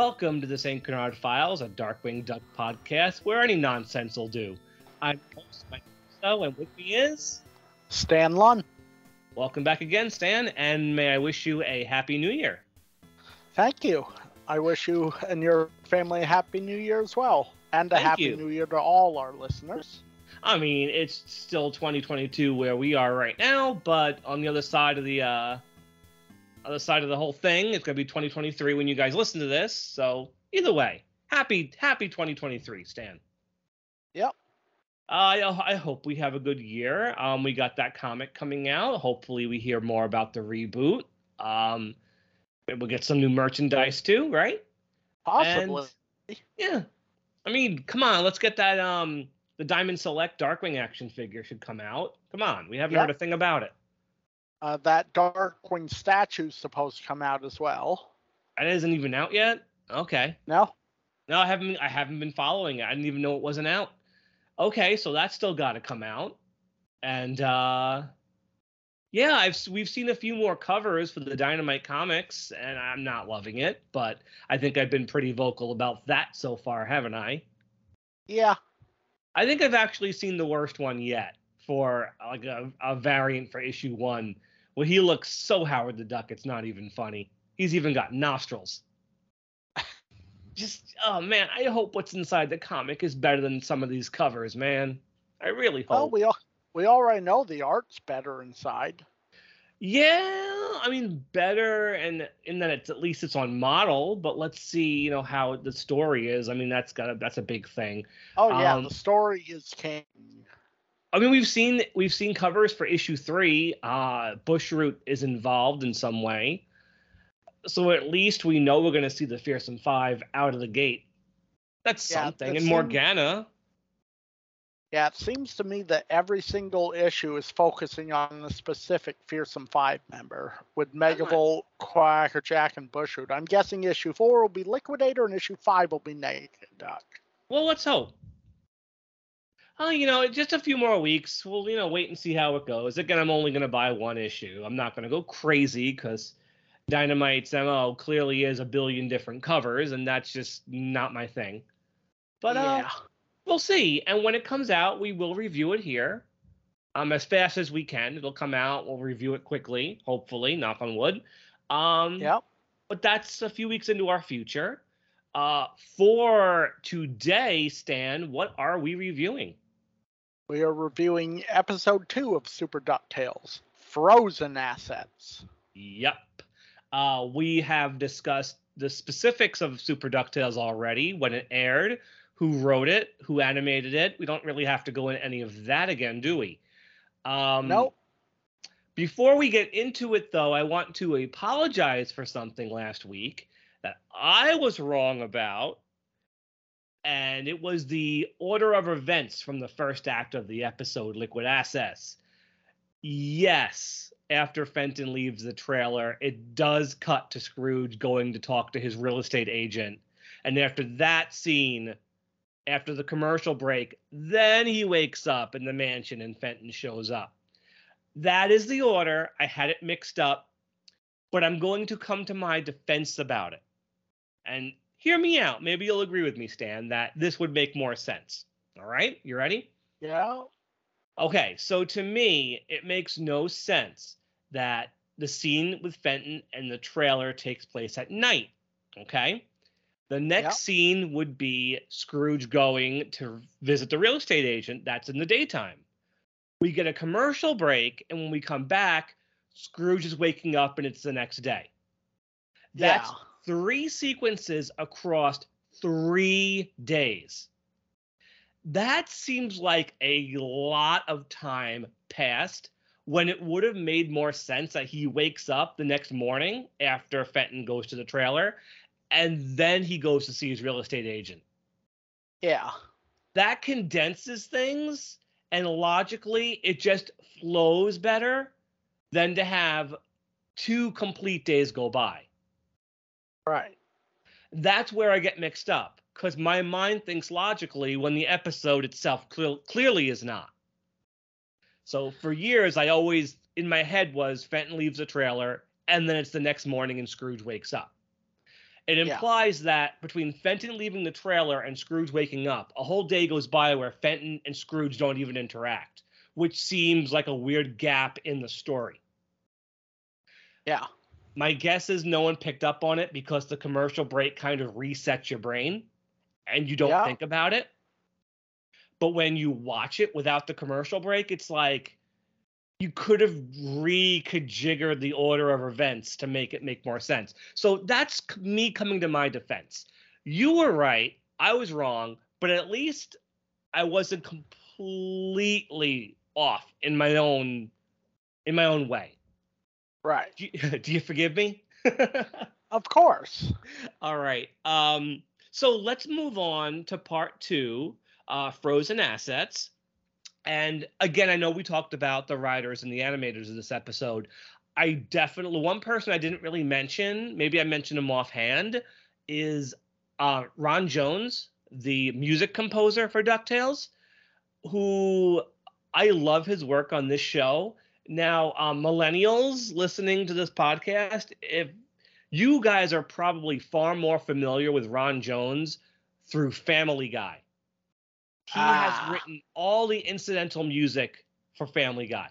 Welcome to the St. Canard Files, a Darkwing Duck podcast where any nonsense will do. I'm host Mike Russo, and with me is Stan Lunn. welcome back again, Stan, and may I wish you a happy new year. Thank you. I wish you and your family a happy new year as well. And a Thank happy you. new year to all our listeners. I mean, it's still 2022 where we are right now, but on the other side of the uh, other side of the whole thing, it's gonna be 2023 when you guys listen to this. So either way, happy happy 2023, Stan. Yep. I I hope we have a good year. Um, we got that comic coming out. Hopefully, we hear more about the reboot. Um, we'll get some new merchandise too, right? Possibly. Yeah. I mean, come on, let's get that um the Diamond Select Darkwing action figure should come out. Come on, we haven't Yeah. heard a thing about it. Uh, that Darkwing statue's supposed to come out as well. It isn't even out yet. Okay. No? No, I haven't I haven't been following it. I didn't even know it wasn't out. Okay, so that's still got to come out. And uh yeah, I've we've seen a few more covers for the Dynamite comics and I'm not loving it, but I think I've been pretty vocal about that so far, haven't I? Yeah. I think I've actually seen the worst one yet for like a, a variant for issue one, where he looks so Howard the Duck, it's not even funny. He's even got nostrils. Just oh man, I hope what's inside the comic is better than some of these covers, man. I really Well, hope. we all, we already know the art's better inside. yeah, I mean better, and in that it's at least it's on model. But let's see, you know how the story is. I mean that's got a, that's a big thing. Oh yeah, Um, the story is king. I mean, we've seen we've seen covers for issue three. Uh, Bushroot is involved in some way, so at least we know we're going to see the Fearsome Five out of the gate. That's Yeah, something. And seems- Morgana, Yeah, it seems to me that every single issue is focusing on a specific Fearsome Five member, with Megavolt, Quackerjack, and Bushroot. I'm guessing issue four will be Liquidator and issue five will be Naked Duck. well, let's hope. Oh, you know, just a few more weeks. We'll, you know, wait and see how it goes. Again, I'm only going to buy one issue. I'm not going to go crazy because Dynamite's MO clearly is a billion different covers, and that's just not my thing. But uh, we'll see. And when it comes out, we will review it here. Um, as fast as we can. It'll come out. We'll review it quickly, hopefully, knock on wood. Um, Yep. but that's a few weeks into our future. Uh, for today, Stan, what are we reviewing? We are reviewing episode two of Super DuckTales Frozen Assets. Yep. Uh, we have discussed the specifics of Super DuckTales already when it aired, who wrote it, who animated it. We don't really have to go into any of that again, do we? Um, nope. Before we get into it, though, I want to apologize for something last week that I was wrong about. And it was the order of events from the first act of the episode, Liquid Assets. Yes, after Fenton leaves the trailer, it does cut to Scrooge going to talk to his real estate agent. And after that scene, after the commercial break, then he wakes up in the mansion and Fenton shows up. That is the order. I had it mixed up, but I'm going to come to my defense about it. And hear me out. Maybe you'll agree with me, Stan, that this would make more sense. All right? You ready? Yeah. Okay, so to me, it makes no sense that the scene with Fenton and the trailer takes place at night. Okay? The next Yep. scene would be Scrooge going to visit the real estate agent. That's in the daytime. We get a commercial break, and when we come back, Scrooge is waking up and it's the next day. That's yeah. Three sequences across three days. That seems like a lot of time passed when it would have made more sense that he wakes up the next morning after Fenton goes to the trailer and then he goes to see his real estate agent. Yeah. That condenses things and logically it just flows better than to have two complete days go by Right. that's where I get mixed up because my mind thinks logically when the episode itself clear, clearly is not. So for years, I always in my head was Fenton leaves the trailer and then it's the next morning and Scrooge wakes up. It Yeah. implies that between Fenton leaving the trailer and Scrooge waking up, a whole day goes by where Fenton and Scrooge don't even interact, which seems like a weird gap in the story. Yeah. My guess is no one picked up on it because the commercial break kind of resets your brain and you don't Yeah. think about it. But when you watch it without the commercial break, it's like you could have reconfigured the order of events to make it make more sense. So that's me coming to my defense. You were right. I was wrong, but at least I wasn't completely off in my own in my own way. Right. Do you, do you forgive me? Of course. All right. Um, so let's move on to part two, uh, frozen assets. And again, I know we talked about the writers and the animators of this episode. I definitely one person I didn't really mention, maybe I mentioned him offhand, is uh, Ron Jones, the music composer for DuckTales, who I love his work on this show. Now, um, millennials listening to this podcast, if you guys are probably far more familiar with Ron Jones through Family Guy. He Ah. has written all the incidental music for Family Guy.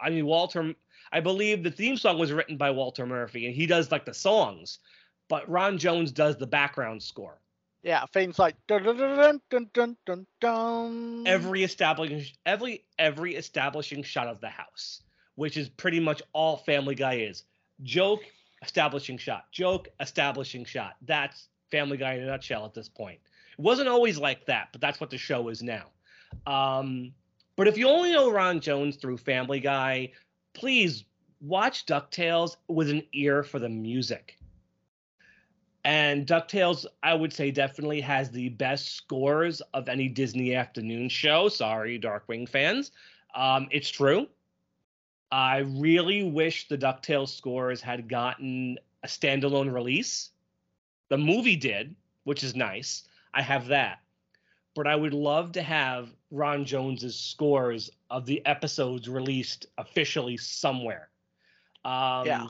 I mean, Walter, I believe the theme song was written by Walter Murphy, and he does like the songs, but Ron Jones does the background score. Yeah. Things like dun dun dun dun dun. Every establishing every every establishing shot of the house, which is pretty much all Family Guy is. Joke, establishing shot. Joke, establishing shot. That's Family Guy in a nutshell at this point. It wasn't always like that, but that's what the show is now. Um, but if you only know Ron Jones through Family Guy, please watch DuckTales with an ear for the music. And DuckTales, I would say, definitely has the best scores of any Disney afternoon show. Sorry, Darkwing fans. Um, it's true. I really wish the DuckTales scores had gotten a standalone release. The movie did, which is nice. I have that. But I would love to have Ron Jones's scores of the episodes released officially somewhere. Um, Yeah.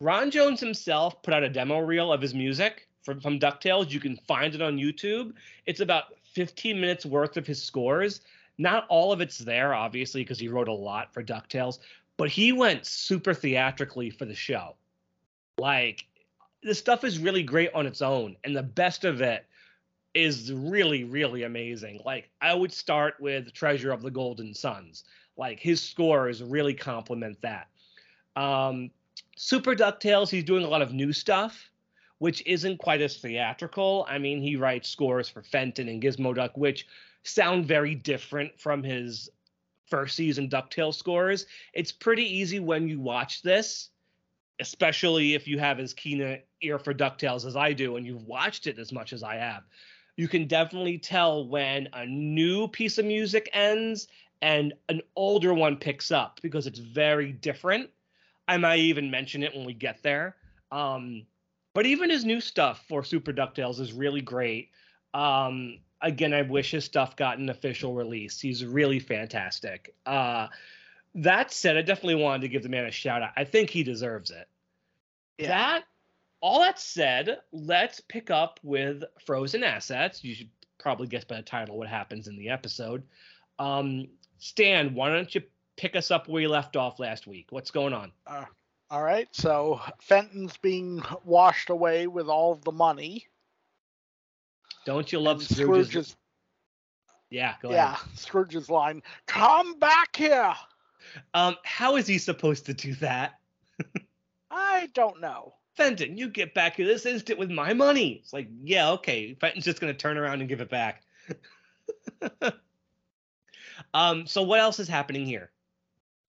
Ron Jones himself put out a demo reel of his music from, from DuckTales. You can find it on YouTube. It's about 15 minutes worth of his scores. Not all of it's there, obviously, because he wrote a lot for DuckTales, but he went super theatrically for the show. Like, the stuff is really great on its own, and the best of it is really, really amazing. Like, I would start with Treasure of the Golden Suns. Like, his scores really complement that. Um, Super DuckTales, he's doing a lot of new stuff, which isn't quite as theatrical. I mean, he writes scores for Fenton and Gizmoduck, which sound very different from his first season DuckTales scores. It's pretty easy when you watch this, especially if you have as keen an ear for DuckTales as I do and you've watched it as much as I have. You can definitely tell when a new piece of music ends and an older one picks up because it's very different. I might even mention it when we get there. Um, but even his new stuff for Super DuckTales is really great. Um, again, I wish his stuff got an official release. He's really fantastic. Uh, that said, I definitely wanted to give the man a shout out. I think he deserves it. Yeah. That all that said, let's pick up with Frozen Assets. You should probably guess by the title what happens in the episode. Um, Stan, why don't you pick us up where you left off last week? What's going on? Uh, all right. So Fenton's being washed away with all of the money. Don't you love Scrooge's? Scrooge's Yeah, go ahead. yeah, ahead. Scrooge's line, "Come back here." Um, how is he supposed to do that? I don't know. Fenton, you get back here this instant with my money. It's like, yeah, okay. Fenton's just gonna turn around and give it back. um, so what else is happening here?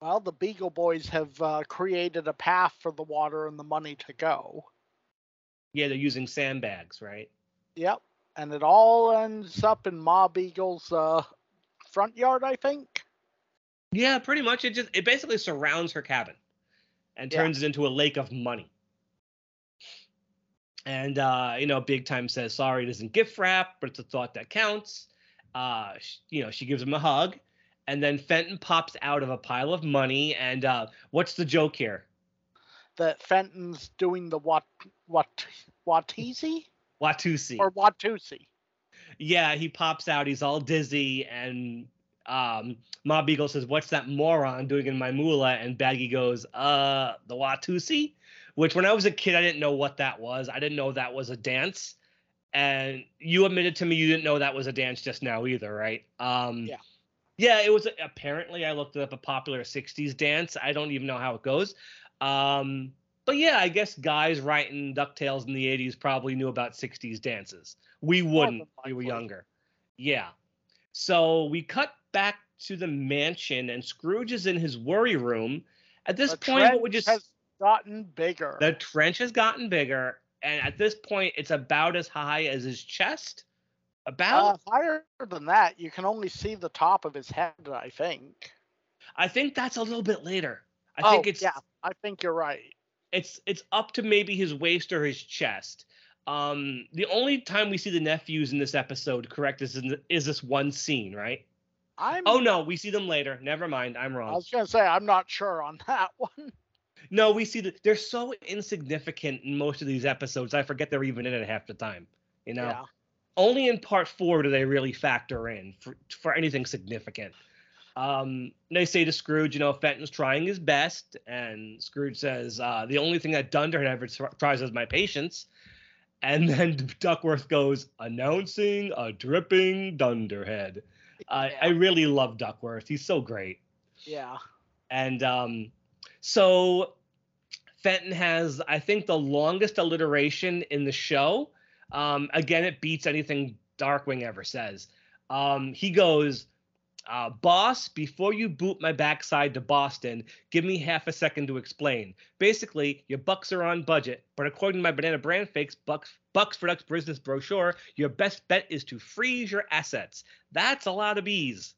Well, the Beagle Boys have uh, created a path for the water and the money to go. Yeah, they're using sandbags, right? Yep. And it all ends up in Ma Beagle's uh, front yard, I think. Yeah, pretty much. It just it basically surrounds her cabin and Yeah. turns it into a lake of money. And uh, you know, Big Time says sorry, it isn't gift wrap, but it's a thought that counts. Uh, sh- you know, she gives him a hug, and then Fenton pops out of a pile of money. And uh, what's the joke here? That Fenton's doing the what what Watizi Watusi. or Watusi? yeah, he pops out. He's all dizzy, and um, Ma Beagle says, "What's that moron doing in my moolah?" And Baggy goes, "Uh, the Watusi." Which, when I was a kid, I didn't know what that was. I didn't know that was a dance. And you admitted to me you didn't know that was a dance just now either, right? Um, Yeah. Yeah, it was apparently I looked up a popular '60s dance. I don't even know how it goes. Um, but yeah, I guess guys writing Ducktales in the '80s probably knew about '60s dances. We wouldn't. We were younger. Yeah. So we cut back to the mansion, and Scrooge is in his worry room. At this The point, what we trench just has gotten bigger. the trench has gotten bigger, and at this point, it's about as high as his chest. About, Uh, higher than that, you can only see the top of his head. I think. I think that's a little bit later. I oh, think it's yeah. I think you're right. It's it's up to maybe his waist or his chest. Um, the only time we see the nephews in this episode, correct, is in, is this one scene, right? I'm. Oh no, we see them later. Never mind, I'm wrong. I was gonna say I'm not sure on that one. No, we see that they're so insignificant in most of these episodes. I forget they're even in it half the time. You know, Yeah. only in part four do they really factor in for for anything significant. Um, they say to Scrooge, you know, Fenton's trying his best, and Scrooge says, uh, "The only thing that Dunderhead ever tries is my patience." And then Duckworth goes, announcing a dripping Dunderhead. I I really love Duckworth. He's so great. Yeah. And um, so Fenton has, I think, the longest alliteration in the show. Um, again, it beats anything Darkwing ever says. Um, he goes, uh, Boss, before you boot my backside to Boston, give me half a second to explain. Basically, your bucks are on budget, but according to my Banana Brand Fakes Bucks, Bucks for Ducks business brochure, your best bet is to freeze your assets. That's a lot of bees.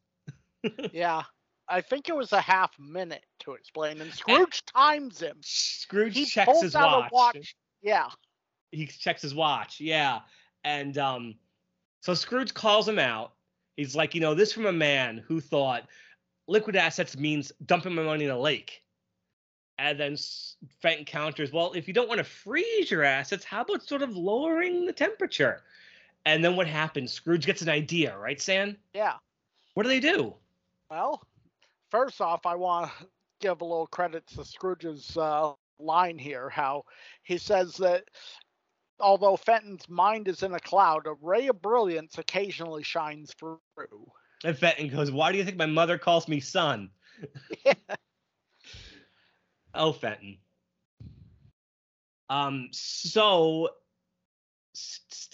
Yeah. I think it was a half minute to explain, and Scrooge times him. Scrooge He checks his watch. watch. Yeah. he checks his watch. Yeah. And um so Scrooge calls him out. He's like, you know, this from a man who thought liquid assets means dumping my money in a lake. And then Fenton counters, well, if you don't want to freeze your assets, how about sort of lowering the temperature? And then what happens? Scrooge gets an idea, right, Stan? Yeah. What do they do? Well, first off, I want to give a little credit to Scrooge's uh, line here. How he says that although Fenton's mind is in a cloud, a ray of brilliance occasionally shines through. And Fenton goes, why do you think my mother calls me son? Oh, Fenton. Um, so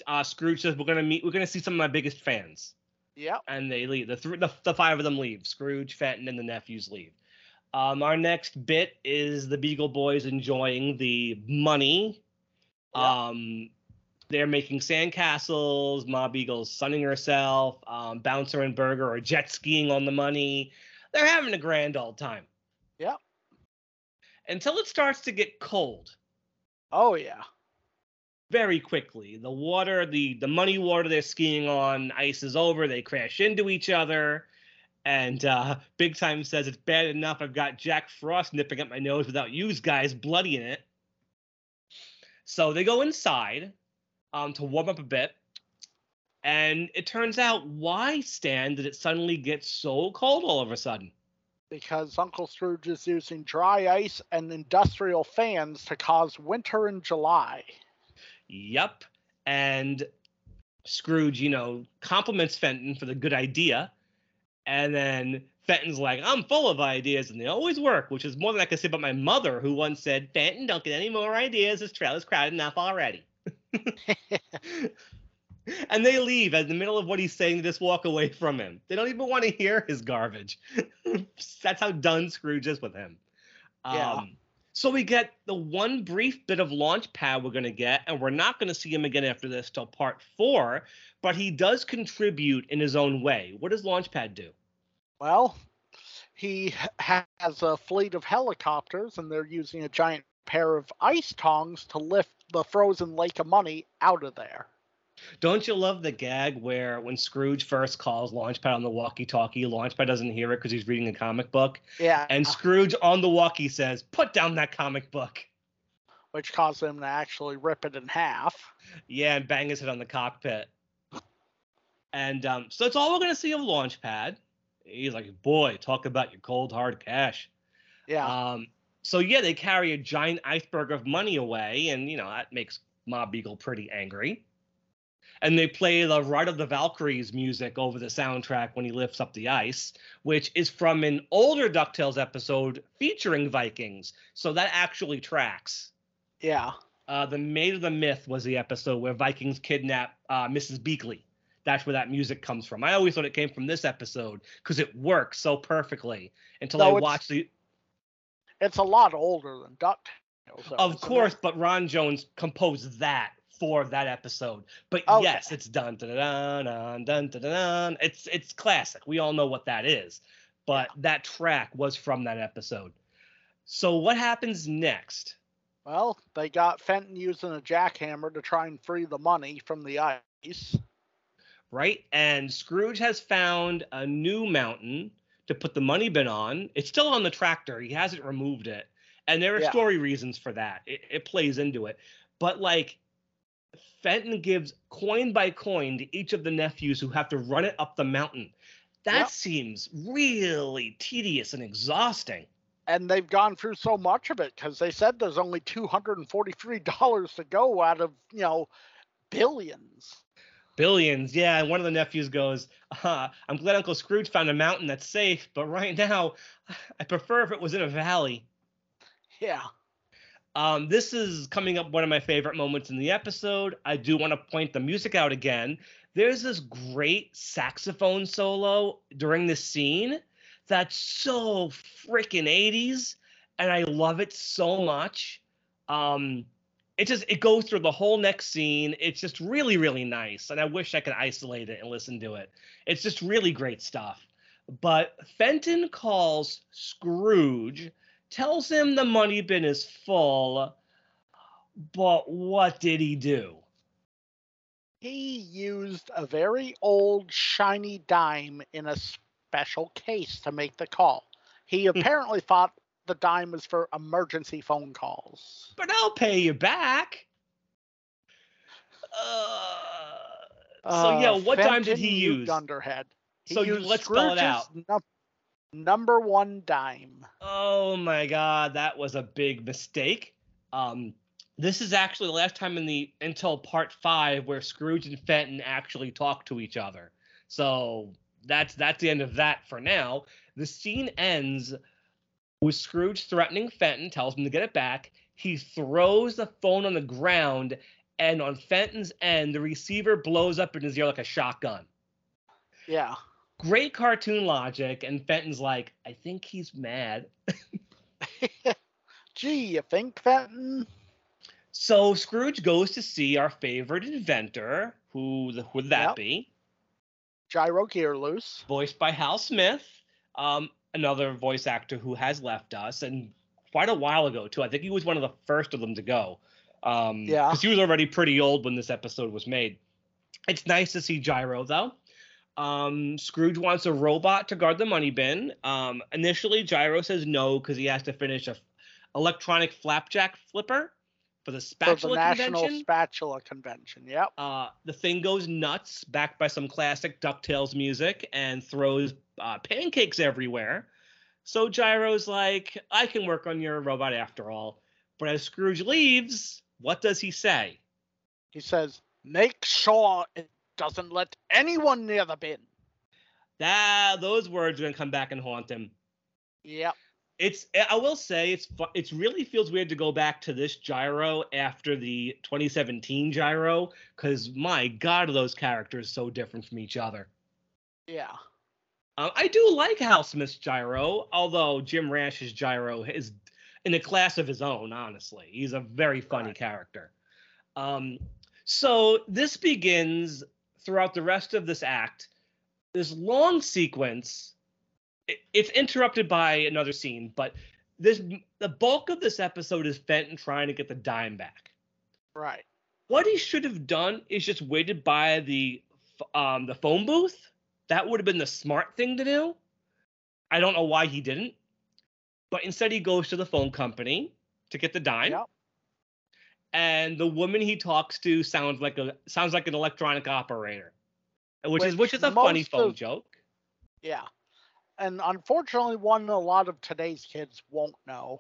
uh, Scrooge says we're gonna meet. We're gonna see some of my biggest fans, Yeah. and they leave. The th- the, the five of them leave. Scrooge, Fenton, and the nephews leave. Um, our next bit is the Beagle Boys enjoying the money. Yep. Um, they're making sandcastles. Ma Beagle's sunning herself. Um, Bouncer and Burger are jet skiing on the money. They're having a grand old time Yep. until it starts to get cold Oh yeah. very quickly. The water, the the money water they're skiing on, ice is over. They crash into each other, and uh, Big Time says it's bad enough I've got Jack Frost nipping at my nose without you guys bloody in it. So they go inside um, to warm up a bit, and it turns out why Stan did it suddenly get so cold all of a sudden? Because Uncle Scrooge is using dry ice and industrial fans to cause winter in July. Yep. And Scrooge, you know, compliments Fenton for the good idea. And then Fenton's like, I'm full of ideas and they always work, which is more than I could say about my mother, who once said, Fenton, don't get any more ideas. This trailer's crowded enough already. and they leave in the middle of what he's saying They just walk away from him. They don't even want to hear his garbage. That's how done Scrooge is with him. Yeah. Um, so we get the one brief bit of Launchpad we're going to get, and we're not going to see him again after this till part four, but he does contribute in his own way. What does Launchpad do? Well, he has a fleet of helicopters, and they're using a giant pair of ice tongs to lift the frozen lake of money out of there. Don't you love the gag where when Scrooge first calls Launchpad on the walkie talkie, Launchpad doesn't hear it because he's reading a comic book, Yeah. and Scrooge on the walkie says, Put down that comic book. which caused him to actually rip it in half. Yeah, and bang his head on the cockpit. And um, so that's all we're gonna see of Launchpad. He's like, boy, talk about your cold hard cash. Yeah. Um, so yeah, they carry a giant iceberg of money away, and you know that makes Ma Beagle pretty angry. And they play the Ride of the Valkyries music over the soundtrack when he lifts up the ice, which is from an older DuckTales episode featuring Vikings. So that actually tracks. yeah. Uh, the Maid of the Myth was the episode where Vikings kidnap uh, Mrs. Beakley. That's where that music comes from. I always thought it came from this episode because it works so perfectly until No, I watched the. It's a lot older than DuckTales. Of course, but Ron Jones composed that for that episode. But Okay. yes, it's dun dun dun dun dun dun dun. It's it's classic. We all know what that is. But that track was from that episode. So what happens next? Well, they got Fenton using a jackhammer to try and free the money from the ice. Right? And Scrooge has found a new mountain to put the money bin on. It's still on the tractor. He hasn't removed it. And there are Yeah. story reasons for that. It, it plays into it. But like Fenton gives coin by coin to each of the nephews who have to run it up the mountain. That Yep. seems really tedious and exhausting. And they've gone through so much of it because they said there's only $243 to go out of, you know, billions. Billions, yeah. And one of the nephews goes, uh, I'm glad Uncle Scrooge found a mountain that's safe, but right now, I prefer if it was in a valley. Yeah. Um, this is coming up one of my favorite moments in the episode. I do want to point the music out again. There's this great saxophone solo during this scene that's so freaking 80s, and I love it so much. Um, it just it goes through the whole next scene. It's just really, really nice, and I wish I could isolate it and listen to it. It's just really great stuff. But Fenton calls Scrooge tells him the money bin is full. But what did he do? He used a very old shiny dime in a special case to make the call. He hmm. apparently thought the dime was for emergency phone calls. But I'll pay you back. Uh, so yeah, Uh, what dime did he use? Dunderhead. He So used let's spell it out. Scrooge's num- number one dime. Oh my god, that was a big mistake. Um, this is actually the last time in the until part five where Scrooge and Fenton actually talk to each other. So that's that's the end of that for now. The scene ends with Scrooge threatening Fenton, tells him to get it back. He throws the phone on the ground, and on Fenton's end, the receiver blows up in his ear like a shotgun Yeah. great cartoon logic and fenton's like i think he's mad Gee, you think, Fenton? so scrooge goes to see our favorite inventor who the, would that Yep. be Gyro Gearloose. voiced by hal smith um, another voice actor who has left us and quite a while ago too i think he was one of the first of them to go um Yeah. because he was already pretty old when this episode was made it's nice to see gyro though um, Scrooge wants a robot to guard the money bin. Um, initially, Gyro says no because he has to finish a f- electronic flapjack flipper for the For the spatula National convention. Spatula Convention. Yep. uh, the thing goes nuts, backed by some classic Ducktales music, and throws uh, pancakes everywhere. So Gyro's like, "I can work on your robot after all." But as Scrooge leaves, what does he say? He says, make sure it doesn't let anyone near the bin. That those words are gonna come back and haunt him. Yep. It's I will say it's it's really feels weird to go back to this gyro after the 2017 gyro because my god are those characters so different from each other. Yeah. Um, I do like Hal Smith's gyro, although Jim Rash's gyro is in a class of his own. Honestly, he's a very funny Right. character. Um, so this begins throughout the rest of this act. This long sequence. it- it's interrupted by another scene, but this the bulk of this episode is Fenton trying to get the dime back. Right. What he should have done is just waited by the um the phone booth. That would have been the smart thing to do. I don't know why he didn't. But instead he goes to the phone company to get the dime. Yep. and the woman he talks to sounds like a sounds like an electronic operator, which, is which Which is a funny phone of- joke. Yeah. And unfortunately, one a lot of today's kids won't know.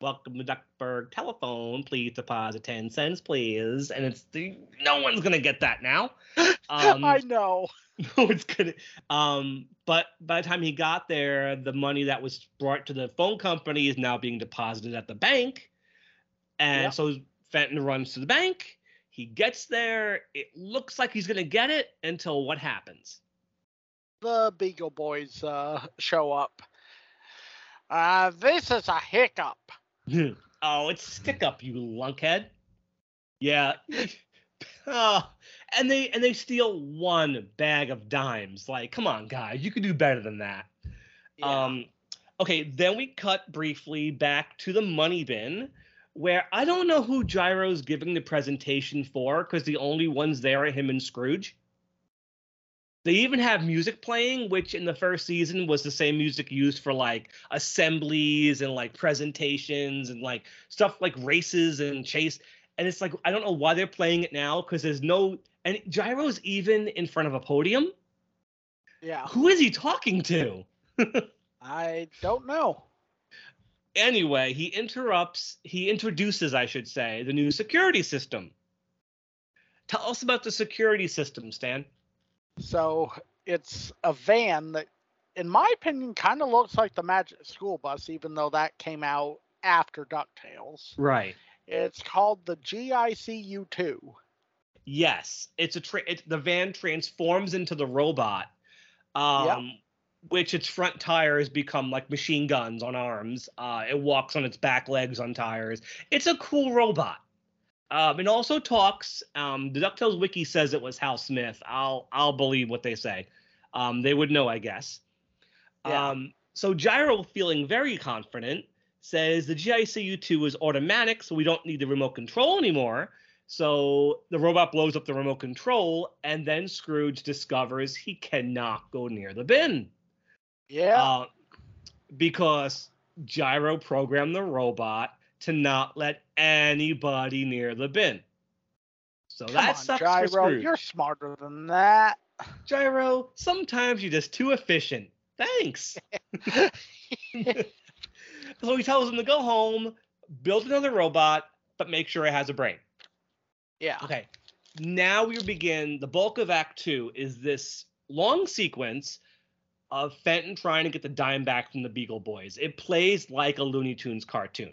Welcome to Duckburg telephone. Please deposit ten cents, please. And it's the no one's gonna get that now. Um, I know. no one's gonna. Um, but by the time he got there, the money that was brought to the phone company is now being deposited at the bank, and Yep. so Fenton runs to the bank. He gets there. It looks like he's gonna get it until what happens? The Beagle Boys uh, show up. Uh, this is a hiccup. oh, it's stick up, you lunkhead. Yeah. oh, and they and they steal one bag of dimes. Like, come on, guys, you could do better than that. Yeah. Um, okay, then we cut briefly back to the money bin, where I don't know who Gyro's giving the presentation for, because the only ones there are him and Scrooge. They even have music playing, which in the first season was the same music used for like assemblies and like presentations and like stuff like races and chase. And it's like I don't know why they're playing it now because there's no and Gyro's even in front of a podium. yeah. Who is he talking to? I don't know. anyway, he interrupts, he introduces, I should say, the new security system. Tell us about the security system, Stan. So it's a van that, in my opinion, kind of looks like the Magic School Bus, even though that came out after DuckTales. Right. It's called the GICU2. Yes, it's a tra- it's, the van transforms into the robot, um, which its front tires become like machine guns on arms. Uh, it walks on its back legs on tires. It's a cool robot. Um, it also talks. Um, the Ducktales wiki says it was Hal Smith. I'll I'll believe what they say. Um, they would know, I guess. Yeah. Um, so Gyro, feeling very confident, says the GICU2 is automatic, so we don't need the remote control anymore. So the robot blows up the remote control, and then Scrooge discovers he cannot go near the bin. Yeah. Uh, because Gyro programmed the robot to not let anybody near the bin. So Come that on, sucks for Gyro. Scrooge. You're smarter than that. Gyro, sometimes you're just too efficient. Thanks. so he tells him to go home, build another robot, but make sure it has a brain. Yeah. Okay. Now we begin the bulk of Act Two is this long sequence of Fenton trying to get the dime back from the Beagle Boys. It plays like a Looney Tunes cartoon.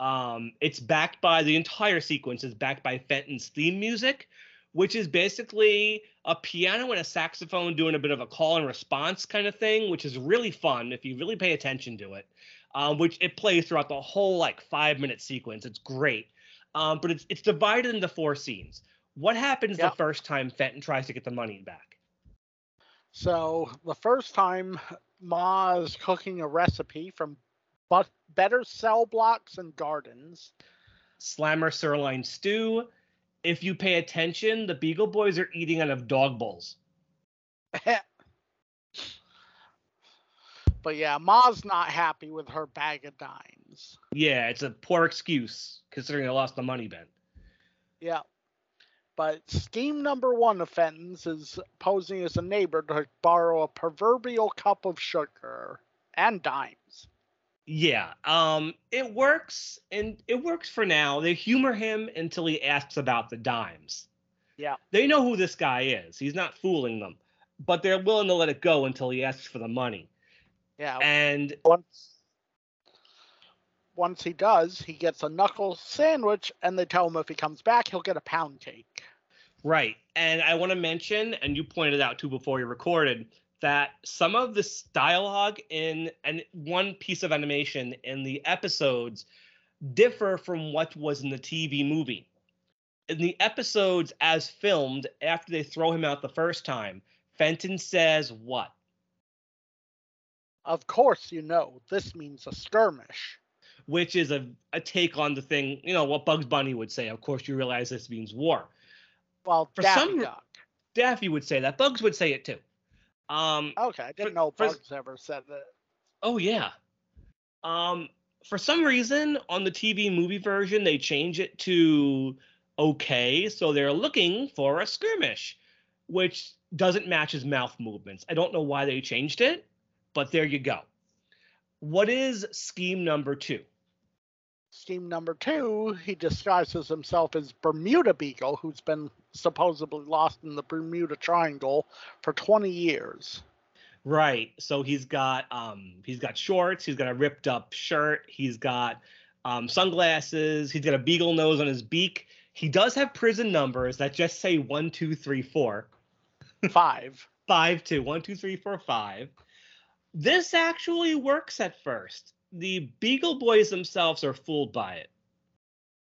Um, it's backed by the entire sequence is backed by Fenton's theme music, which is basically a piano and a saxophone doing a bit of a call and response kind of thing, which is really fun if you really pay attention to it. Um, which it plays throughout the whole like five minute sequence. It's great. Um, but it's it's divided into four scenes. What happens Yep. the first time Fenton tries to get the money back? So the first time Ma is cooking a recipe from but better cell blocks and gardens. Slammer sirloin stew. If you pay attention, the Beagle Boys are eating out of dog bowls. but yeah, Ma's not happy with her bag of dimes. Yeah, it's a poor excuse considering they lost the money bin. Yeah. But scheme number one of Fenton's is posing as a neighbor to borrow a proverbial cup of sugar and dimes. Yeah, um, it works, and it works for now. They humor him until he asks about the dimes. Yeah. They know who this guy is. He's not fooling them, but they're willing to let it go until he asks for the money. Yeah. And once once he does, he gets a knuckle sandwich, and they tell him if he comes back, he'll get a pound cake. Right. And I want to mention, and you pointed out too before you recorded, that some of this dialogue in and one piece of animation in the episodes differ from what was in the TV movie. In the episodes as filmed, after they throw him out the first time, Fenton says what? Of course, you know this means a skirmish. Which is a, a take on the thing, you know, what Bugs Bunny would say. Of course, you realize this means war. Well, For Daffy some- Duck. Daffy would say that. Bugs would say it too. Um, Okay, I didn't for- know for- Bugs ever said that. Oh yeah. Um, for some reason on the TV movie version they change it to okay, so they're looking for a skirmish, which doesn't match his mouth movements. I don't know why they changed it, but there you go. What is scheme number two? Scheme number two, he disguises himself as Bermuda Beagle, who's been supposedly lost in the Bermuda Triangle for 20 years. Right. So he's got um he's got shorts, he's got a ripped up shirt, he's got um sunglasses, he's got a beagle nose on his beak. He does have prison numbers that just say one, two, three, four. Five. five, two, one, two, three, four, five. This actually works at first. The Beagle Boys themselves are fooled by it.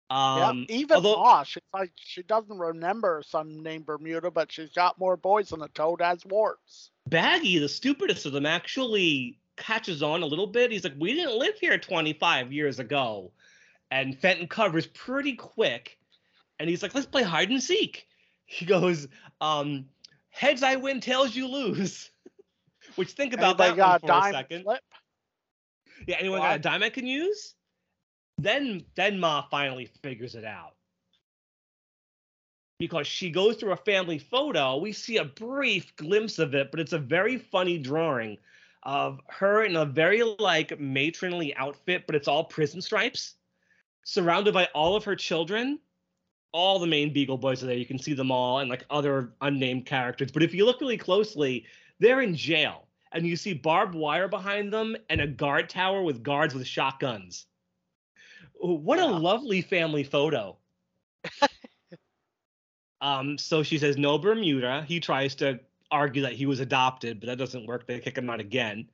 Um, yeah, even although- Ma, she's like she doesn't remember son named Bermuda, but she's got more boys than a toad has warts. Baggy, the stupidest of them, actually catches on a little bit. He's like, "We didn't live here 25 years ago," and Fenton covers pretty quick, and he's like, "Let's play hide and seek." He goes, um, "Heads I win, tails you lose." Which think about Anybody that for a dime second. flip? Yeah, anyone got a dime I can use? Then then Ma finally figures it out. Because she goes through a family photo. We see a brief glimpse of it, but it's a very funny drawing of her in a very like matronly outfit, but it's all prison stripes, surrounded by all of her children. All the main Beagle Boys are there. You can see them all and like other unnamed characters. But if you look really closely, they're in jail. And you see barbed wire behind them and a guard tower with guards with shotguns. What a Yeah. lovely family photo. um, so she says no Bermuda. He tries to argue that he was adopted, but that doesn't work. They kick him out again.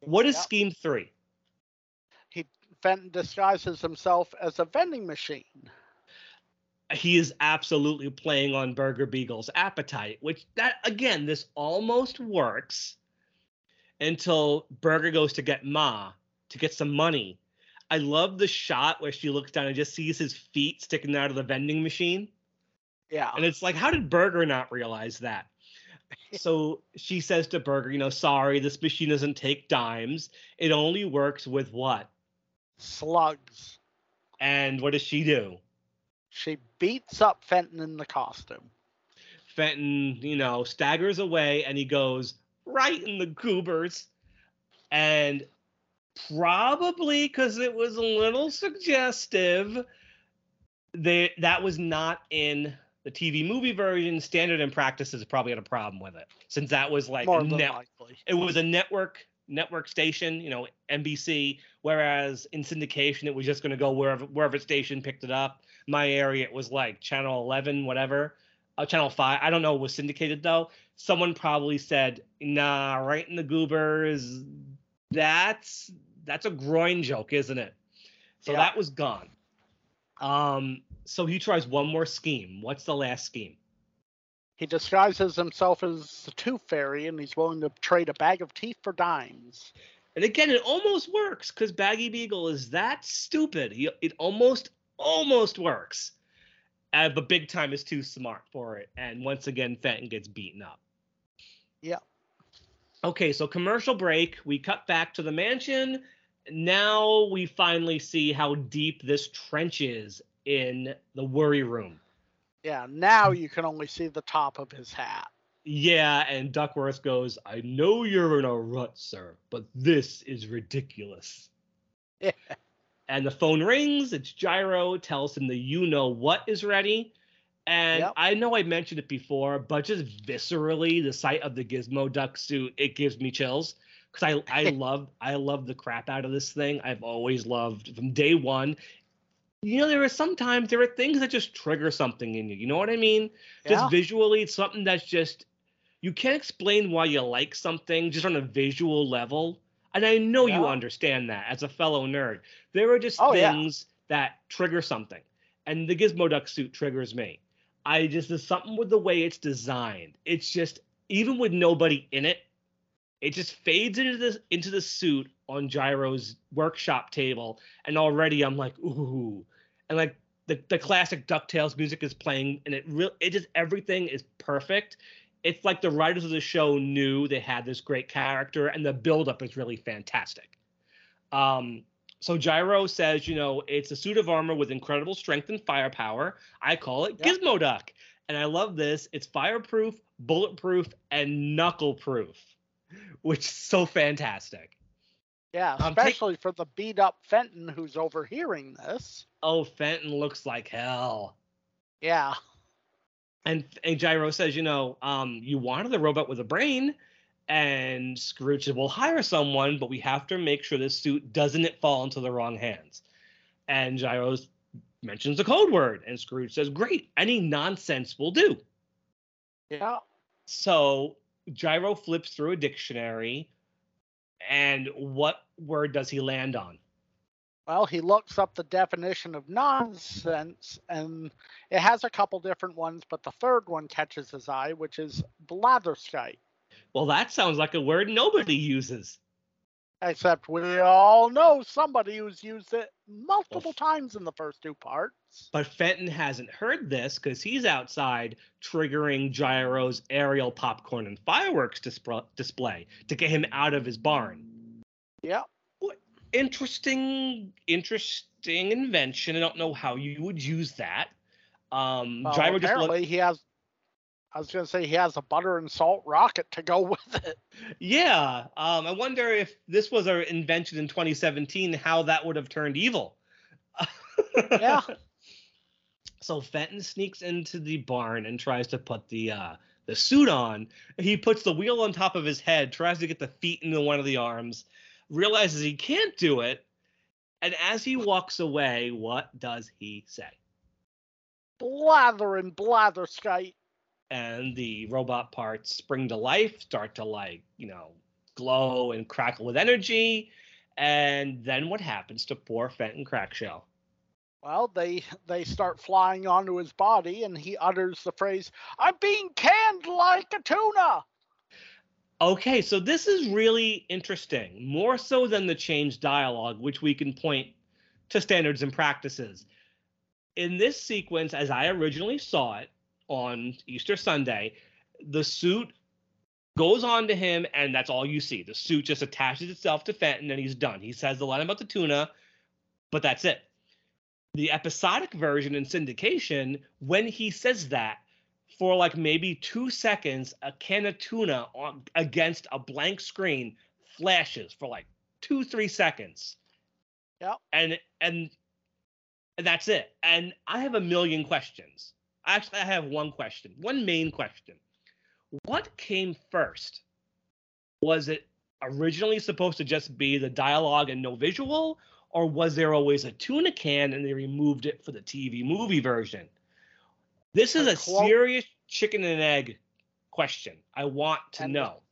What is Yep. scheme three? He Fenton disguises himself as a vending machine. He is absolutely playing on Burger Beagle's appetite, which that again, this almost works until Burger goes to get Ma to get some money. I love the shot where she looks down and just sees his feet sticking out of the vending machine. Yeah. And it's like, how did Burger not realize that? so she says to Burger, you know, sorry, this machine doesn't take dimes. It only works with what? Slugs. And what does she do? She beats up Fenton in the costume. Fenton, you know, staggers away and he goes right in the goobers. And probably because it was a little suggestive, they, that was not in the TV movie version. Standard and practices probably had a problem with it since that was like More net, likely. it was a network network station, you know, NBC. Whereas in syndication, it was just going to go wherever wherever station picked it up. My area, it was like channel 11, whatever, uh, channel five. I don't know. Was syndicated though. Someone probably said, "Nah, right in the goobers." That's that's a groin joke, isn't it? So Yeah. that was gone. Um, so he tries one more scheme. What's the last scheme? He disguises himself as the Tooth Fairy and he's willing to trade a bag of teeth for dimes. And again, it almost works because Baggy Beagle is that stupid. He, it almost, almost works. Uh, but Big Time is too smart for it. And once again, Fenton gets beaten up. Yeah. Okay, so commercial break. We cut back to the mansion. Now we finally see how deep this trench is in the worry room. Yeah, now you can only see the top of his hat. Yeah, and Duckworth goes, I know you're in a rut, sir, but this is ridiculous. Yeah. And the phone rings. It's Gyro, tells him the you know what is ready. And Yep. I know I mentioned it before, but just viscerally, the sight of the Gizmoduck suit, it gives me chills. Because I, I love I love the crap out of this thing. I've always loved from day one. You know, there are sometimes there are things that just trigger something in you. You know what I mean? just visually it's something that's just you can't explain why you like something just on a visual level and i know you understand that as a fellow nerd. There are just Oh, yeah. things that trigger something. And the gizmoduck suit triggers me. I just there's something with the way it's designed. It's just even with nobody in it it just fades into this into the suit on gyro's workshop table. And already i'm like ooh. And like the, the classic DuckTales music is playing, and it real it just everything is perfect. It's like the writers of the show knew they had this great character, and the buildup is really fantastic. Um, so Gyro says, you know, it's a suit of armor with incredible strength and firepower. I call it Yep. Gizmoduck. And I love this. It's fireproof, bulletproof, and knuckle proof, which is so fantastic. Yeah, Um, take- especially for the beat up Fenton who's overhearing this. Oh, Fenton looks like hell. Yeah. And, and Gyro says, you know, um, you wanted a robot with a brain. And Scrooge said, we'll hire someone, but we have to make sure this suit doesn't it fall into the wrong hands. And Gyro mentions a code word. And Scrooge says, great, any nonsense will do. Yeah. So Gyro flips through a dictionary. And what word does he land on? Well, he looks up the definition of nonsense, and it has a couple different ones, but the third one catches his eye, which is blatherskite. Well, that sounds like a word nobody uses. Except we all know somebody who's used it multiple times in the first two parts. But Fenton hasn't heard this because he's outside triggering Gyro's aerial popcorn and fireworks displ- display to get him out of his barn. Yep. Interesting, interesting invention. I don't know how you would use that. Um, Well, just apparently he has. I was gonna say he has a butter and salt rocket to go with it. Yeah. Um, I wonder if this was an invention in 2017, how that would have turned evil. Yeah. So Fenton sneaks into the barn and tries to put the uh, the suit on. He puts the wheel on top of his head, tries to get the feet into one of the arms, realizes he can't do it, and as he walks away, what does he say? Blather and blatherskite. and the robot parts spring to life, start to like, you know, glow and crackle with energy. And then what happens to poor Fenton Crackshell? Well, they they start flying onto his body, and he utters the phrase, "I'm being canned like a tuna." Okay, so this is really interesting, more so than the change dialogue, which we can point to standards and practices. In this sequence, as I originally saw it on Easter Sunday, the suit goes on to him, and that's all you see. The suit just attaches itself to Fenton, and he's done. He says the line about the tuna, but that's it. The episodic version in syndication, when he says that, for like maybe two seconds, a can of tuna on, against a blank screen flashes for like two, three seconds. Yep. And and and that's it. And I have a million questions. Actually, I have one question, one main question. What came first? Was it originally supposed to just be the dialogue and no visual, or was there always a tuna can and they removed it for the TV movie version? This is A serious chicken and egg question. I want to And- know.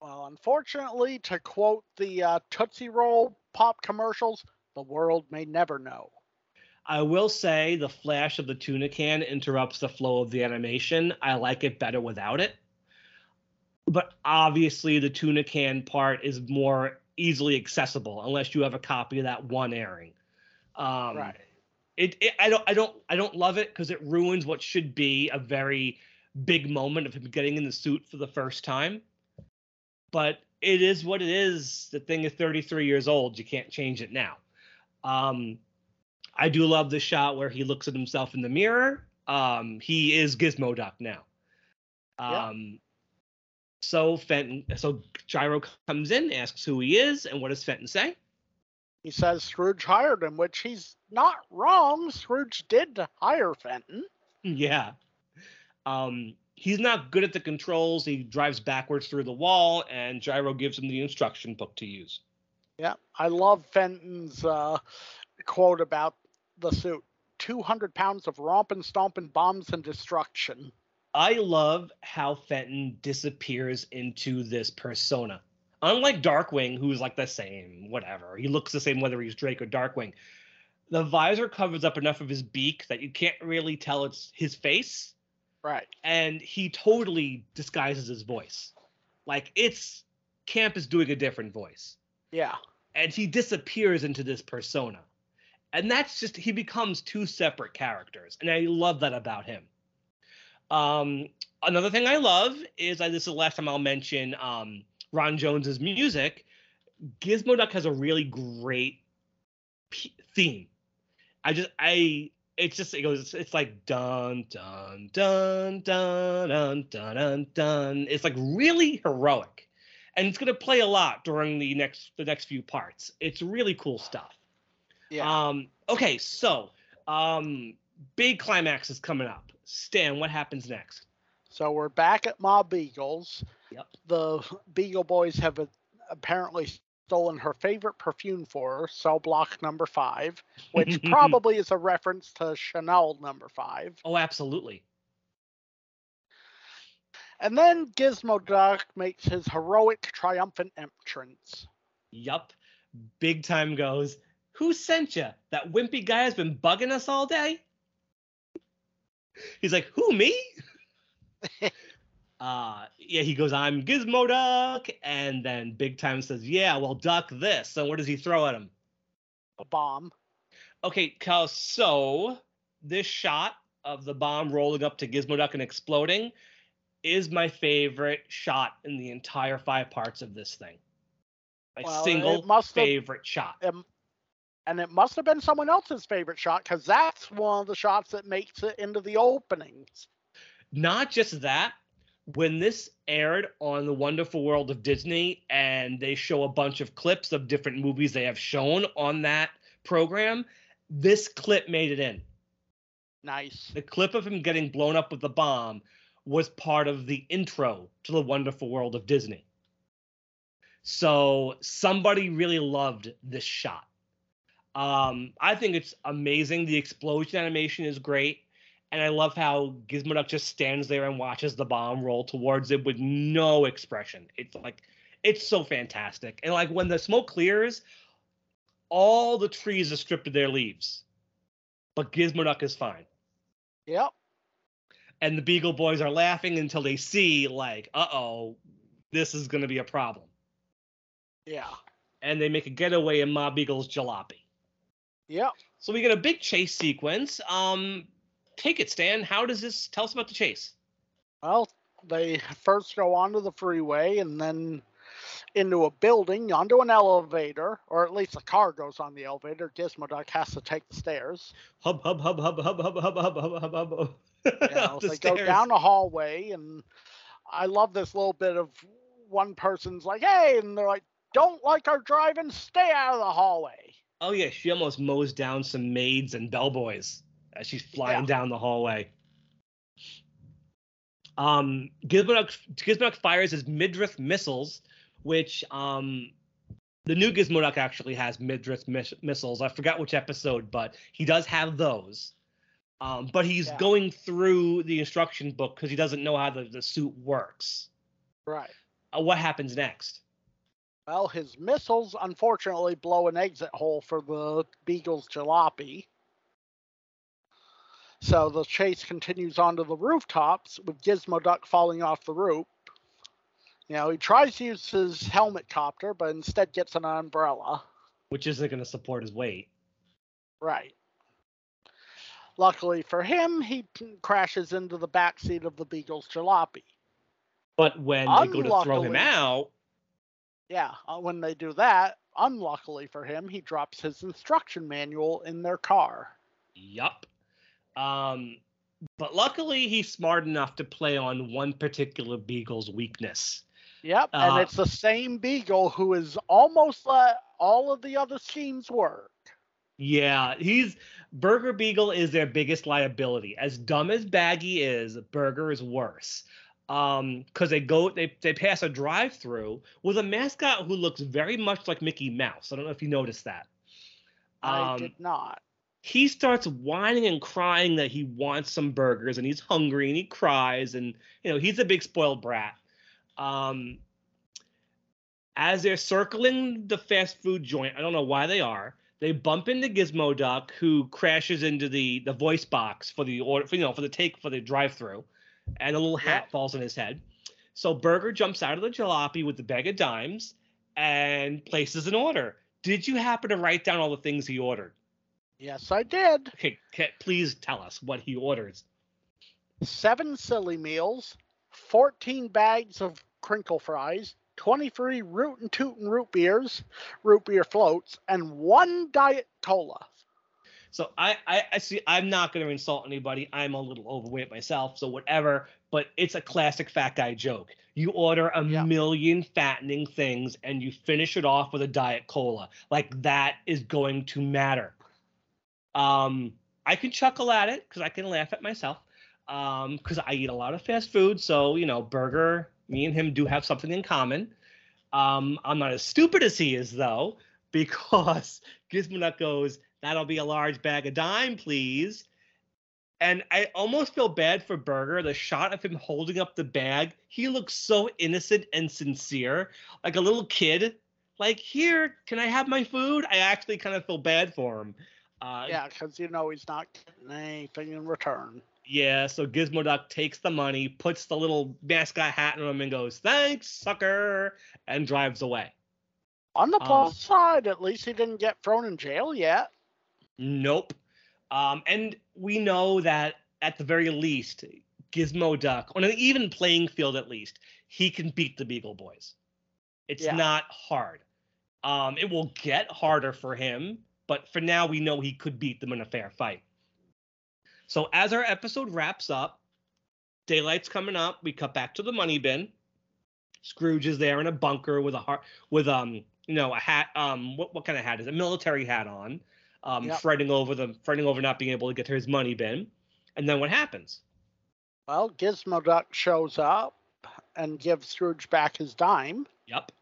Well, unfortunately, to quote the uh, Tootsie Roll pop commercials, the world may never know. I will say the flash of the tuna can interrupts the flow of the animation. I like it better without it. But obviously, the tuna can part is more easily accessible unless you have a copy of that one airing. Um, right. It, it I don't I don't I don't love it because it ruins what should be a very big moment of him getting in the suit for the first time. But it is what it is. The thing is 33 years old. You can't change it now. Um, I do love the shot where he looks at himself in the mirror. Um, he is Gizmoduck now. Yeah. Um, so Fenton, so Gyro comes in, asks who he is, and what does Fenton say? He says Scrooge hired him, which he's not wrong. Scrooge did hire Fenton. Yeah. Um, he's not good at the controls. He drives backwards through the wall, and Gyro gives him the instruction book to use. Yeah, I love Fenton's uh, quote about the suit 200 pounds of romp rompin' stompin' bombs and destruction. I love how Fenton disappears into this persona. Unlike Darkwing, who's like the same, whatever. He looks the same whether he's Drake or Darkwing. The visor covers up enough of his beak that you can't really tell it's his face, Right. and he totally disguises his voice. Like it's Camp is doing a different voice. Yeah. and he disappears into this persona. And that's just he becomes two separate characters, and I love that about him. Um, another thing I love is I, this is the last time I'll mention um, Ron Jones's music. Gizmoduck has a really great p- theme. I just I it's just it goes it's like dun dun dun dun dun dun dun dun. It's like really heroic, and it's gonna play a lot during the next the next few parts. It's really cool stuff. Yeah. Um. Okay. So, um, big climax is coming up. Stan, what happens next? So we're back at Ma Beagles. Yep. The Beagle Boys have apparently stolen her favorite perfume for her, cell block number five, which probably is a reference to Chanel number five. Oh, absolutely. And then Gizmoduck makes his heroic triumphant entrance. Yup. Big time goes. Who sent you? That wimpy guy has been bugging us all day. He's like, who me? uh yeah, he goes, I'm Gizmoduck, and then Big Time says, Yeah, well, duck this. So what does he throw at him? A bomb. Okay, Kyle, so this shot of the bomb rolling up to Gizmoduck and exploding is my favorite shot in the entire five parts of this thing. My Well, single favorite shot. Um, and it must have been someone else's favorite shot because that's one of the shots that makes it into the openings. Not just that, when this aired on the Wonderful World of Disney and they show a bunch of clips of different movies they have shown on that program, this clip made it in. Nice. The clip of him getting blown up with the bomb was part of the intro to the Wonderful World of Disney. So somebody really loved this shot. Um, I think it's amazing. The explosion animation is great. And I love how Gizmoduck just stands there and watches the bomb roll towards it with no expression. It's like, it's so fantastic. And like when the smoke clears, all the trees are stripped of their leaves. But Gizmoduck is fine Yep. and the Beagle Boys are laughing until they see, like, uh oh, this is going to be a problem. Yeah. And they make a getaway in Ma Beagle's jalopy. Yep. So we get a big chase sequence. Um, take it, Stan. How does this tell us about the chase? Well, they first go onto the freeway and then into a building, onto an elevator, or at least a car goes on the elevator. Gizmoduck has to take the stairs. Hub, hub, hub, hub, hub, hub, hub, hub, hub, hub, hub. Yeah, the they go down a hallway, and I love this little bit of one person's like, "Hey," and they're like, "Don't like our driving? Stay out of the hallway." Oh yeah, she almost mows down some maids and bellboys as she's flying Yeah. down the hallway. Um, fires his midriff missiles, which um, the new Gizmo actually has midriff mis- missiles. I forgot which episode, but he does have those. Um, but he's Yeah. going through the instruction book because he doesn't know how the, the suit works. Right. Uh, what happens next? Well, his missiles unfortunately blow an exit hole for the Beagle's jalopy. So the chase continues onto the rooftops with Gizmoduck falling off the roof. You know, he tries to use his helmet copter, but instead gets an umbrella. Which isn't going to support his weight. Right. Luckily for him, he crashes into the back seat of the Beagle's jalopy. But when they go to throw him out, Yeah, uh, when they do that, unluckily for him, he drops his instruction manual in their car. Yup. Um, but luckily, he's smart enough to play on one particular beagle's weakness. Yep, Uh, and it's the same Beagle who is almost all of the other schemes work. Yeah, he's Burger Beagle is their biggest liability. As dumb as Baggy is, Burger is worse. Um, because they go they they pass a drive-through with a mascot who looks very much like Mickey Mouse. I don't know if you noticed that. I Um, did not. He starts whining and crying that he wants some burgers and he's hungry and he cries and you know he's a big spoiled brat. Um as they're circling the fast food joint i don't know why they are they bump into gizmoduck who crashes into the the voice box for the order for, you know for the take for the drive through and a little hat falls on his head. So burger jumps out of the jalopy with the bag of dimes and places an order. Did you happen to write down all the things he ordered Yes, I did. Okay, please tell us what he orders. Seven silly meals, 14 bags of crinkle fries, 23 root and tootin' root beers, root beer floats, and one diet cola. So I, I, I see. I'm not going to insult anybody. I'm a little overweight myself, so whatever. But it's a classic fat guy joke. You order a Yeah. million fattening things and you finish it off with a diet cola. Like that is going to matter. Um, I can chuckle at it because I can laugh at myself. Um, because I eat a lot of fast food, so you know, burger. Me and him do have something in common. Um, I'm not as stupid as he is though, because Gizmoduck goes, "That'll be a large bag of dime, please." And I almost feel bad for Burger. The shot of him holding up the bag, he looks so innocent and sincere, like a little kid. Like, here, can I have my food? I actually kind of feel bad for him. Uh, Yeah, because you know he's not getting anything in return. yeah, so Gizmoduck takes the money, puts the little mascot hat on him, and goes, "Thanks, sucker," and drives away. On the Um, plus side, at least he didn't get thrown in jail yet. Nope. Um, and we know that at the very least, Gizmoduck, on an even playing field at least, he can beat the Beagle Boys. It's Yeah. not hard. Um, it will get harder for him, but for now, we know he could beat them in a fair fight. So as our episode wraps up, daylight's coming up. We cut back to the money bin. Scrooge is there in a bunker with a heart, with um, you know, a hat. Um, what what kind of hat is it? Military hat on. Um, Yep. fretting over the fretting over not being able to get to his money bin. And then what happens? Well, Gizmoduck shows up and gives Scrooge back his dime. Yep.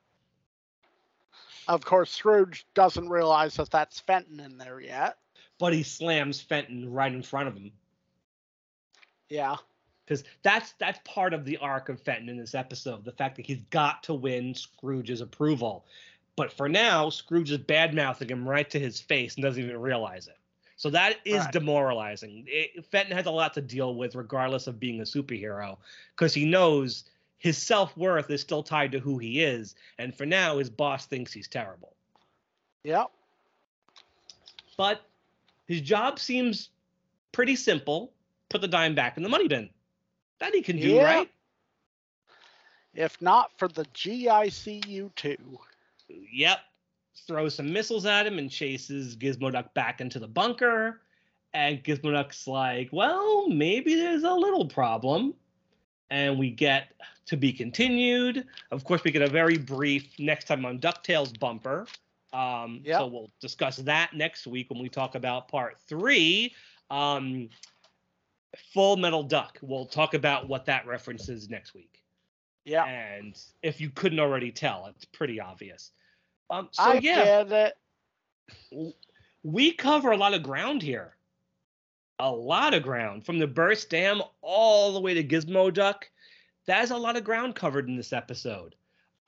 Of course, Scrooge doesn't realize that that's Fenton in there yet. But he slams Fenton right in front of him. Yeah. because that's that's part of the arc of Fenton in this episode. The fact that he's got to win Scrooge's approval, but for now, Scrooge is bad mouthing him right to his face and doesn't even realize it. So that is Right. demoralizing. It, Fenton has a lot to deal with, regardless of being a superhero, because he knows his self worth is still tied to who he is, and for now, his boss thinks he's terrible. Yep. But his job seems pretty simple: put the dime back in the money bin. That he can do, Yeah. right? If not for the GICU too. Yep. Throws some missiles at him and chases Gizmoduck back into the bunker. And Gizmoduck's like, well, maybe there's a little problem. And we get to be continued. Of course, we get a very brief next time on DuckTales bumper. Um, Yep. So we'll discuss that next week when we talk about part three. Um, Full Metal Duck. We'll talk about what that references next week. Yeah. And if you couldn't already tell, it's pretty obvious. Um, so I yeah, get it. we cover a lot of ground here. A lot of ground from the burst dam all the way to Gizmoduck. That's a lot of ground covered in this episode.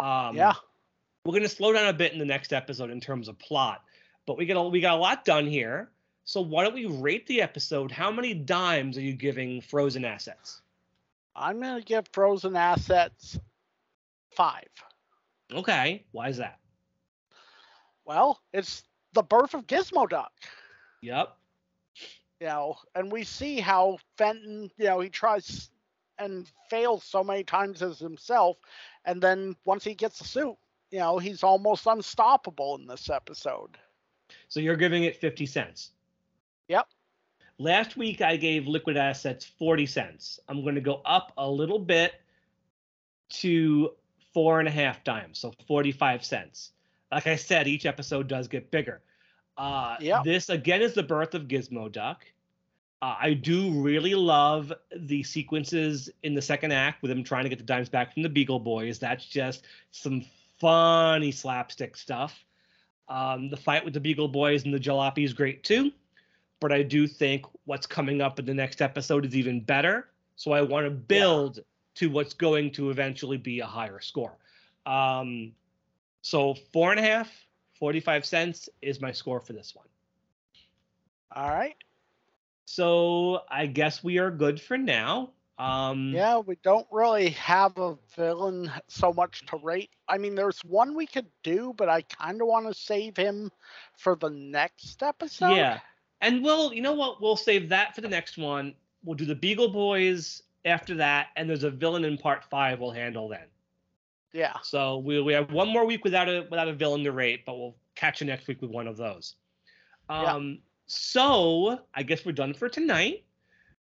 Um, yeah. we're gonna slow down a bit in the next episode in terms of plot, but we got a, we got a lot done here. So why don't we rate the episode? How many dimes are you giving Frozen Assets? I'm gonna give Frozen Assets five. Okay, why is that? Well, it's the birth of Gizmoduck. Yep. You know, and we see how Fenton, you know, he tries and fails so many times as himself, and then once he gets the suit, you know, he's almost unstoppable in this episode. So you're giving it 50 cents. Yep. Last week I gave liquid assets 40 cents. I'm going to go up a little bit to four and a half dimes, so 45 cents. Like I said, each episode does get bigger. Uh, Yep. This again is the birth of Gizmoduck. Uh, I do really love the sequences in the second act with him trying to get the dimes back from the Beagle Boys. That's just some funny slapstick stuff. Um, the fight with the Beagle Boys and the Jalopy is great too, but I do think what's coming up in the next episode is even better. So I want to build to what's going to eventually be a higher score. Um, so four and a half, 45 cents is my score for this one. All right. So I guess we are good for now. Um, Yeah, we don't really have a villain so much to rate. I mean, there's one we could do, but I kind of want to save him for the next episode. Yeah. And we'll, you know what? We'll save that for the next one. We'll do the Beagle Boys after that, and there's a villain in part five we'll handle then. Yeah. So we we have one more week without a without a villain to rate, but we'll catch you next week with one of those. Yeah. Um. So I guess we're done for tonight.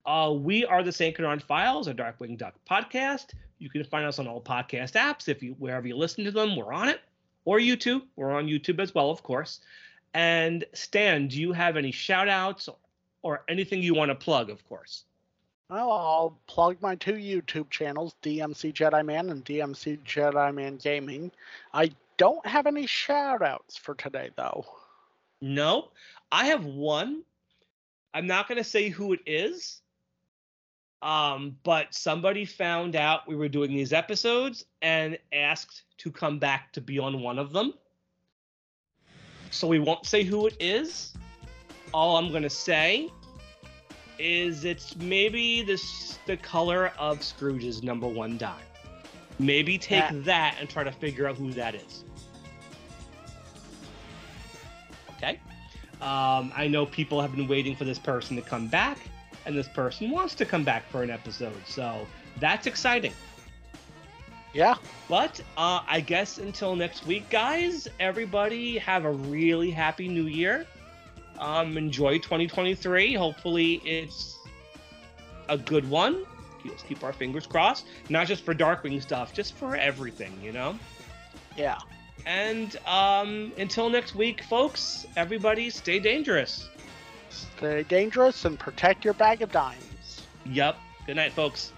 Uh, we are the Saint Canard Files, a Darkwing Duck podcast. You can find us on all podcast apps. If you wherever you listen to them, we're on it. Or YouTube. We're on YouTube as well, of course. And Stan, do you have any shout outs or, or anything you want to plug, of course? Well, I'll plug my two YouTube channels, DMC Jedi Man and DMC Jedi Man Gaming. I don't have any shout outs for today, though. No, I have one. I'm not going to say who it is. Um, but somebody found out we were doing these episodes and asked to come back to be on one of them. So we won't say who it is. All I'm going to say is it's maybe this the color of Scrooge's number one dime. Maybe take That- that and try to figure out who that is. Okay. Um, I know people have been waiting for this person to come back, and this person wants to come back for an episode. So that's exciting. Yeah. But uh, I guess until next week, guys, everybody have a really happy new year. Um, enjoy 2023. Hopefully, it's a good one. Let's keep our fingers crossed. Not just for Darkwing stuff, just for everything, you know? Yeah. And um, until next week, folks, everybody stay dangerous. Stay dangerous and protect your bag of dimes. Yup. Good night, folks.